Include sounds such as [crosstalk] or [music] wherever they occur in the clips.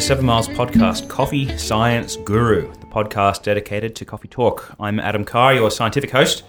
the Seven Miles Podcast, Coffee Science Guru, the podcast dedicated to coffee talk. I'm Adam Carr, your scientific host,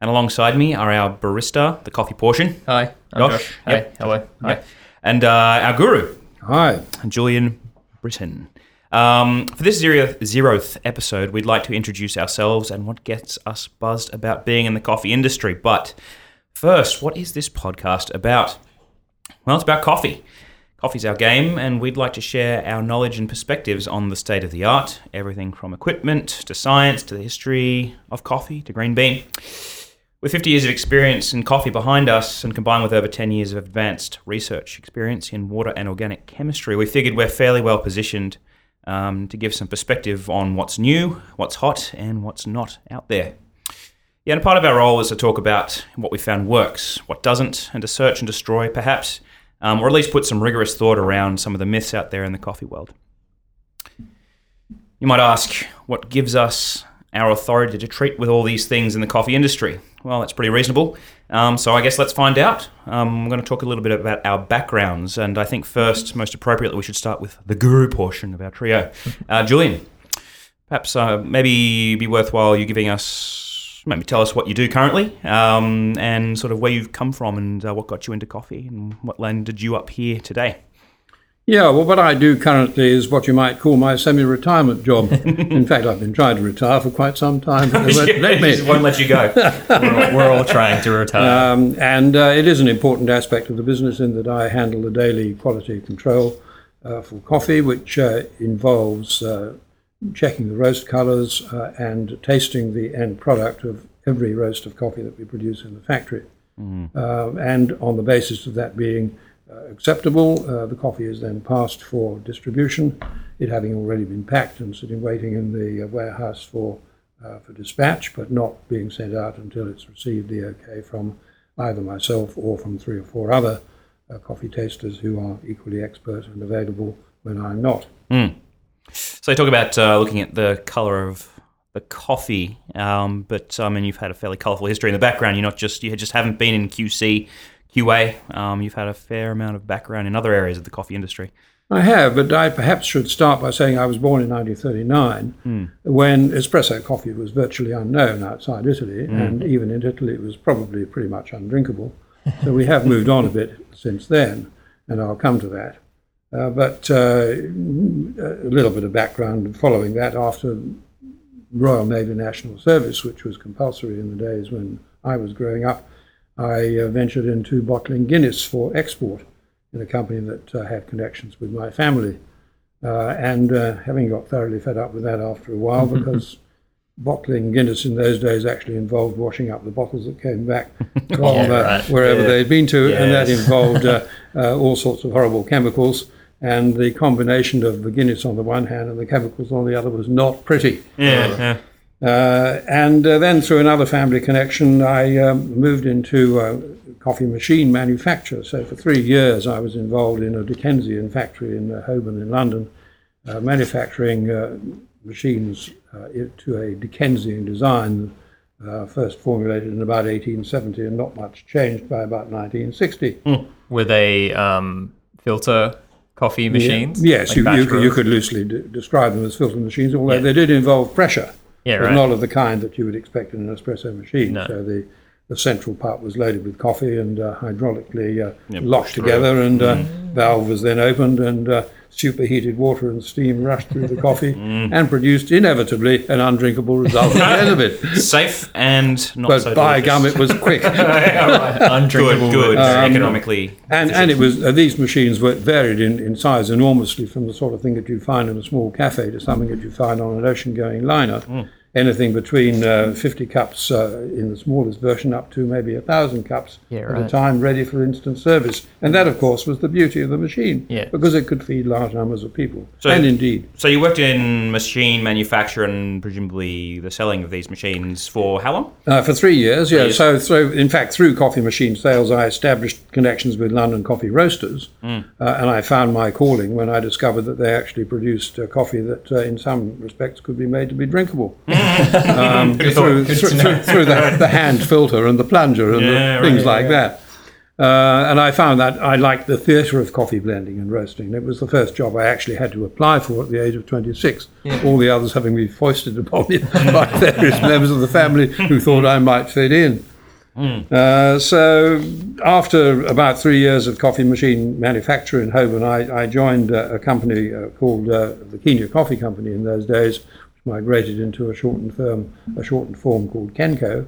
and alongside me are our barista, the coffee portion, Hi, I'm Josh. Josh. Hi, Yep. hello. Hi. and uh, our guru, Hi. Julian Britton. Um, for this zero- zeroth episode, we'd like to introduce ourselves and what gets us buzzed about being in the coffee industry. But first, what is this podcast about? Well, it's about coffee. Coffee's our game, and we'd like to share our knowledge and perspectives on the state of the art, everything from equipment to science to the history of coffee to green bean. With 50 years of experience in coffee behind us and combined with over 10 years of advanced research experience in water and organic chemistry, we figured we're fairly well positioned um, to give some perspective on what's new, what's hot, and what's not out there. Yeah, and part of our role is to talk about what we found works, what doesn't, and to search and destroy, perhaps, um, or at least put some rigorous thought around some of the myths out there in the coffee world. You might ask, what gives us our authority to treat with all these things in the coffee industry? Well, that's pretty reasonable. Um, so I guess let's find out. Um, I'm going to talk a little bit about our backgrounds, and I think first, most appropriately, we should start with the guru portion of our trio. Uh, Julian, perhaps uh, maybe be worthwhile you giving us, maybe tell us what you do currently, um, and sort of where you've come from, and uh, what got you into coffee, and what landed you up here today. Yeah, well, what I do currently is what you might call my semi retirement job. [laughs] In fact, I've been trying to retire for quite some time, but they won't [laughs] let Just me. won't let you go. We're, all- we're all trying to retire. Um, and uh, it is an important aspect of the business in that I handle the daily quality control uh, for coffee, which uh, involves uh, checking the roast colours uh, and tasting the end product of every roast of coffee that we produce in the factory. Uh, and on the basis of that being uh, acceptable, uh, the coffee is then passed for distribution, it having already been packed and sitting waiting in the uh, warehouse for, uh, for dispatch, but not being sent out until it's received the okay from either myself or from three or four other uh, coffee tasters who are equally expert and available when I'm not. So you talk about uh, looking at the color of the coffee, um, but I mean you've had a fairly colourful history in the background. You're not just you just haven't been in QC, QA. Um, you've had a fair amount of background in other areas of the coffee industry. I have, but I perhaps should start by saying I was born in 1939 when espresso coffee was virtually unknown outside Italy, and even in Italy it was probably pretty much undrinkable. so we have moved on a bit since then, and I'll come to that. Uh, but uh, a little bit of background following that after Royal Navy National Service, which was compulsory in the days when I was growing up, I uh, ventured into bottling Guinness for export in a company that uh, had connections with my family. Uh, and uh, having got thoroughly fed up with that after a while, [laughs] because bottling Guinness in those days actually involved washing up the bottles that came back [laughs] from Yeah, uh, right. wherever Yeah. they'd been to, and that involved [laughs] uh, uh, all sorts of horrible chemicals. And the combination of the Guinness on the one hand and the chemicals on the other was not pretty. Yeah, yeah. Uh, and uh, then through another family connection, I um, moved into coffee machine manufacture. So for three years, I was involved in a Dickensian factory in uh, Holborn in London, uh, manufacturing uh, machines uh, to a Dickensian design, uh, first formulated in about 1870 and not much changed by about 1960. With a um, filter coffee machines? Yes, Like you, you, could, you could loosely d- describe them as filter machines, although Yeah. they did involve pressure. Yeah, right. not of the kind that you would expect in an espresso machine. No. So the, the central part was loaded with coffee and uh, hydraulically uh, Yeah, locked together, and uh, Mm. valve was then opened, and uh, superheated water and steam rushed through the [laughs] coffee Mm. and produced inevitably an undrinkable result at the end of it. Safe and not But so by gum, it was quick. [laughs] Undrinkable. good, good, with- economically. And, and it was uh, these machines were varied in, in size enormously from the sort of thing that you find in a small cafe to something that you find on an ocean-going liner. Anything between uh, 50 cups uh, in the smallest version up to maybe a thousand cups Yeah, at a time, ready for instant service. And that, of course, was the beauty of the machine, Yeah. because it could feed large numbers of people. So- and indeed, So you worked in machine manufacture and presumably the selling of these machines for how long? Uh, for three years, yeah. years. So, so, in fact, through coffee machine sales, I established connections with London coffee roasters, uh, and I found my calling when I discovered that they actually produced uh, coffee that, uh, in some respects, could be made to be drinkable [laughs] um, through, through, through, through the, the hand filter and the plunger and Yeah, the things right, like that. Uh, and I found that I liked the theatre of coffee blending and roasting. It was the first job I actually had to apply for at the age of 26. All the others having been foisted upon me [laughs] by various members of the family who thought I might fit in. Uh, so, after about three years of coffee machine manufacture in Holborn, I, I joined uh, a company uh, called uh, the Kenya Coffee Company in those days, migrated into a shortened firm, a shortened form called Kenco.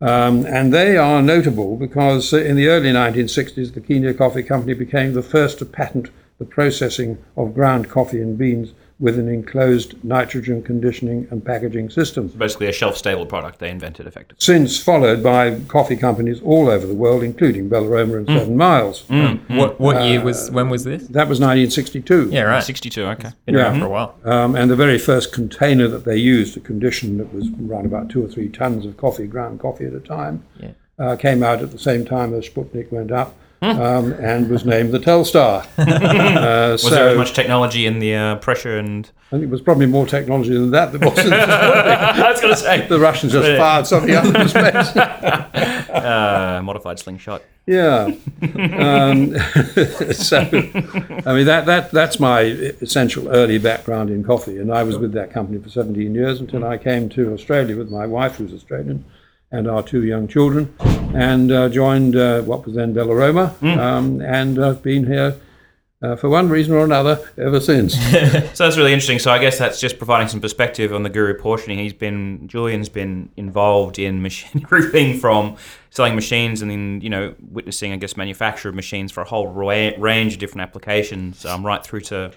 Um, and they are notable because in the early 1960s, the Kenya Coffee Company became the first to patent the processing of ground coffee and beans with an enclosed nitrogen conditioning and packaging system. Basically, a shelf-stable product they invented effectively. Since followed by coffee companies all over the world, including Bellaroma and mm. Seven Miles. Mm. Mm. What what year was uh, when was this? That was 1962. Yeah, right. 62. Okay. Been Yeah. around for a while. Um, and the very first container that they used to condition that was around about two or three tons of coffee, ground coffee at a time, Yeah. uh, came out at the same time as Sputnik went up um, and was named the Telstar. [laughs] uh, Was so there much technology in the uh, pressure and? I think it was probably more technology than that that was the [laughs] I was going to say The Russians just fired something up into space. [laughs] uh, modified slingshot. Yeah. Um, so, I mean, that, that, that's my essential early background in coffee. And I was with that company for 17 years until I came to Australia with my wife, who's Australian, and our two young children, and uh, joined uh, what was then Bellaroma. Um, and I've been here uh, for one reason or another ever since. [laughs] So that's really interesting. So I guess that's just providing some perspective on the guru portioning. He's been Julian's been involved in [laughs] machine roofing from selling machines and then you know witnessing I guess manufacture of machines for a whole ra- range of different applications, um, right through to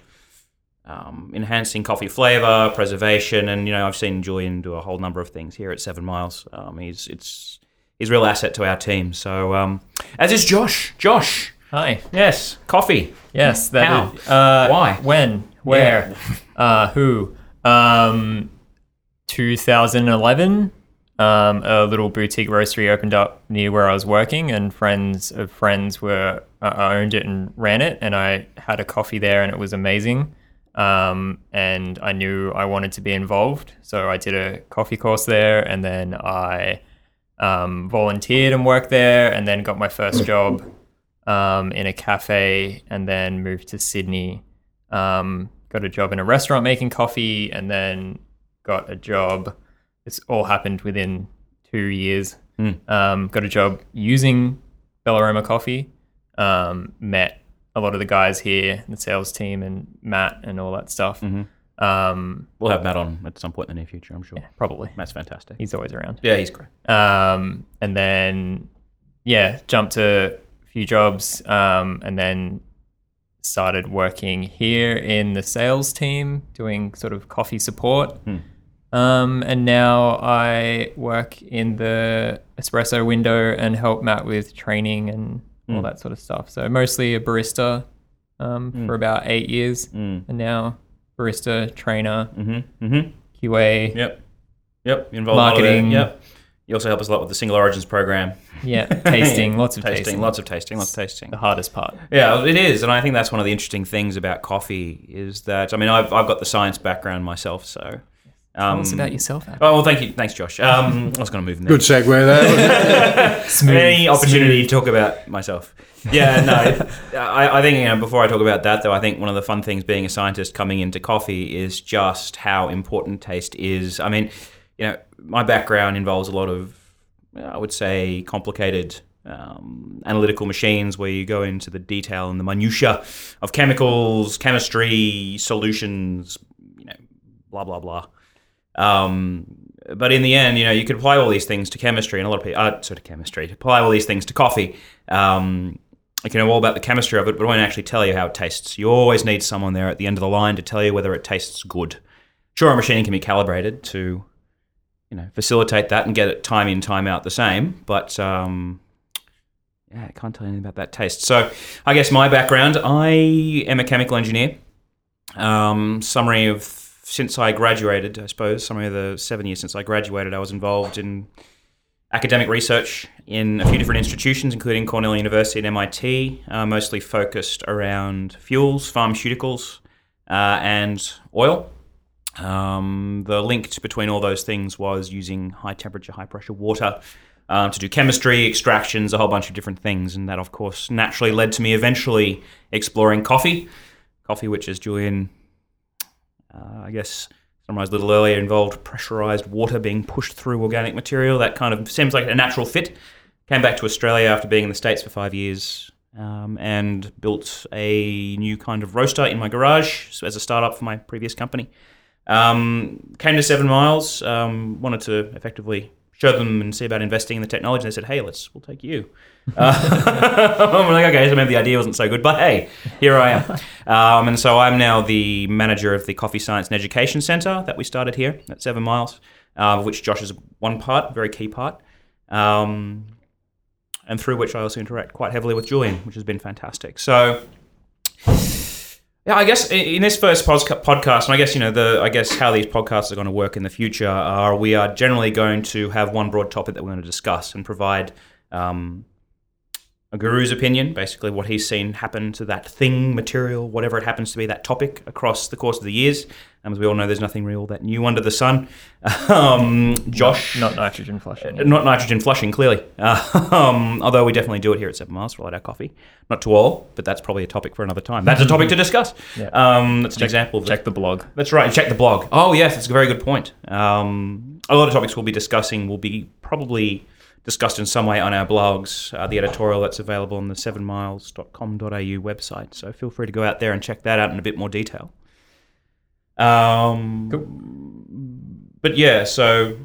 um, enhancing coffee flavor, preservation, and you know I've seen Julian do a whole number of things here at Seven Miles. Um, he's it's he's a real asset to our team. So um, as is Josh. Josh, Hi. yes, coffee. Yes. That How? is- uh, Why? When? Where? uh, who? Um, 2011. Um, a little boutique roastery opened up near where I was working, and friends of friends were uh, owned it and ran it, and I had a coffee there, and it was amazing. Um, and I knew I wanted to be involved, so I did a coffee course there, and then I um, volunteered and worked there, and then got my first job um, in a cafe, and then moved to Sydney. Um, got a job in a restaurant making coffee, and then got a job. This all happened within two years. Um, got a job using Bellaroma coffee. Um, met a lot of the guys here, the sales team, and Matt, and all that stuff. Um, We'll have Matt on at some point in the near future, I'm sure. probably Matt's fantastic. he's always around. Yeah, he's great. Um, and then, yeah, jumped to a few jobs um, and then started working here in the sales team, doing sort of coffee support. Um, and now I work in the espresso window and help Matt with training and all that sort of stuff. So mostly a barista um, for about eight years, and now barista trainer, Mm-hmm. Mm-hmm. QA. Yep. Yep. Involved in a lot of it. Marketing. Yep. You also help us a lot with the Single Origins program. Yeah, [laughs] tasting, lots of tasting, tasting. lots of tasting, lots of tasting. the hardest part. Yeah, it is, and I think that's one of the interesting things about coffee is that I mean I've, I've got the science background myself, so. Um, Tell us about yourself. Adam. Oh well, thank you, thanks, Josh. Um, I was going to move in there. Good segue there. [laughs] Any opportunity to talk about myself? Yeah, no. [laughs] I, I think you know before I talk about that though, I think one of the fun things being a scientist coming into coffee is just how important taste is. I mean, you know, my background involves a lot of, I would say, complicated. Um, analytical machines where you go into the detail and the minutia of chemicals, chemistry, solutions, you know, blah blah blah. Um, but in the end, you know, you could apply all these things to chemistry, and a lot of people, uh, sort of chemistry, apply all these things to coffee. Um, you can know all about the chemistry of it, but it won't actually tell you how it tastes. You always need someone there at the end of the line to tell you whether it tastes good. Sure, a machine can be calibrated to, you know, facilitate that and get it time in, time out the same, but um, yeah, I can't tell you anything about that taste. So, I guess my background, I am a chemical engineer. Um, summary of since I graduated, I suppose, summary of the seven years since I graduated, I was involved in academic research in a few different institutions, including Cornell University and MIT, uh, mostly focused around fuels, pharmaceuticals, uh, and oil. Um, the link between all those things was using high temperature, high pressure water um, to do chemistry, extractions, a whole bunch of different things. And that, of course, naturally led to me eventually exploring coffee. Coffee, which, as Julian, I guess, summarized a little earlier, involved pressurized water being pushed through organic material. That kind of seems like a natural fit. Came back to Australia after being in the States for five years um, and built a new kind of roaster in my garage as a startup for my previous company. Um, came to Seven Miles, um, wanted to effectively show them and see about investing in the technology. And They said, "Hey, let's we'll take you." Uh, [laughs] I'm like, okay, so maybe the idea wasn't so good, but hey, here I am. Um, and so I'm now the manager of the Coffee Science and Education Centre that we started here at Seven Miles, uh, of which Josh is one part, very key part. Um, and through which I also interact quite heavily with Julian, which has been fantastic. So, yeah, I guess in this first podcast, and I guess you know the, I guess how these podcasts are going to work in the future are we are generally going to have one broad topic that we're going to discuss and provide um, a guru's opinion, basically what he's seen happen to that thing, material, whatever it happens to be, that topic across the course of the years. And as we all know, there's nothing real that new under the sun. [laughs] Um, Josh, not, not, nitrogen flushing, not nitrogen flushing, clearly. Uh, [laughs] um, although we definitely do it here at Seven Miles for like our coffee. Not to all, but that's probably a topic for another time. That's a topic to discuss. Yeah. Um, that's check, an example. Of check the blog. That's right. Check the blog. Oh yes, that's a very good point. Um, a lot of topics we'll be discussing will be probably discussed in some way on our blogs, uh, the editorial that's available on the sevenmiles.com.au website. So feel free to go out there and check that out in a bit more detail. Um, Cool. But yeah, so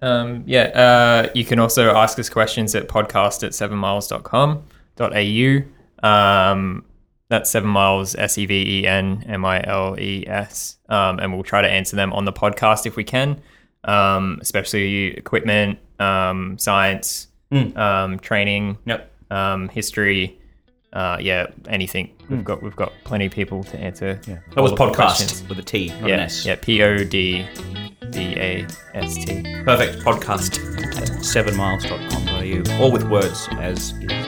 Um, yeah, uh, you can also ask us questions at podcast at sevenmiles.com.au. Um, that's seven miles, S E V E N M I L E S. Um, and we'll try to answer them on the podcast if we can, um, especially equipment, um, science, Mm. um, training, yep. um, history. Uh, yeah, anything. We've got we've got plenty of people to answer. Yeah. That was podcast questions. with a T, not an Yeah, S. yeah, P O D D A S T. Perfect. Podcast at sevenmiles.com.au, all with words as is.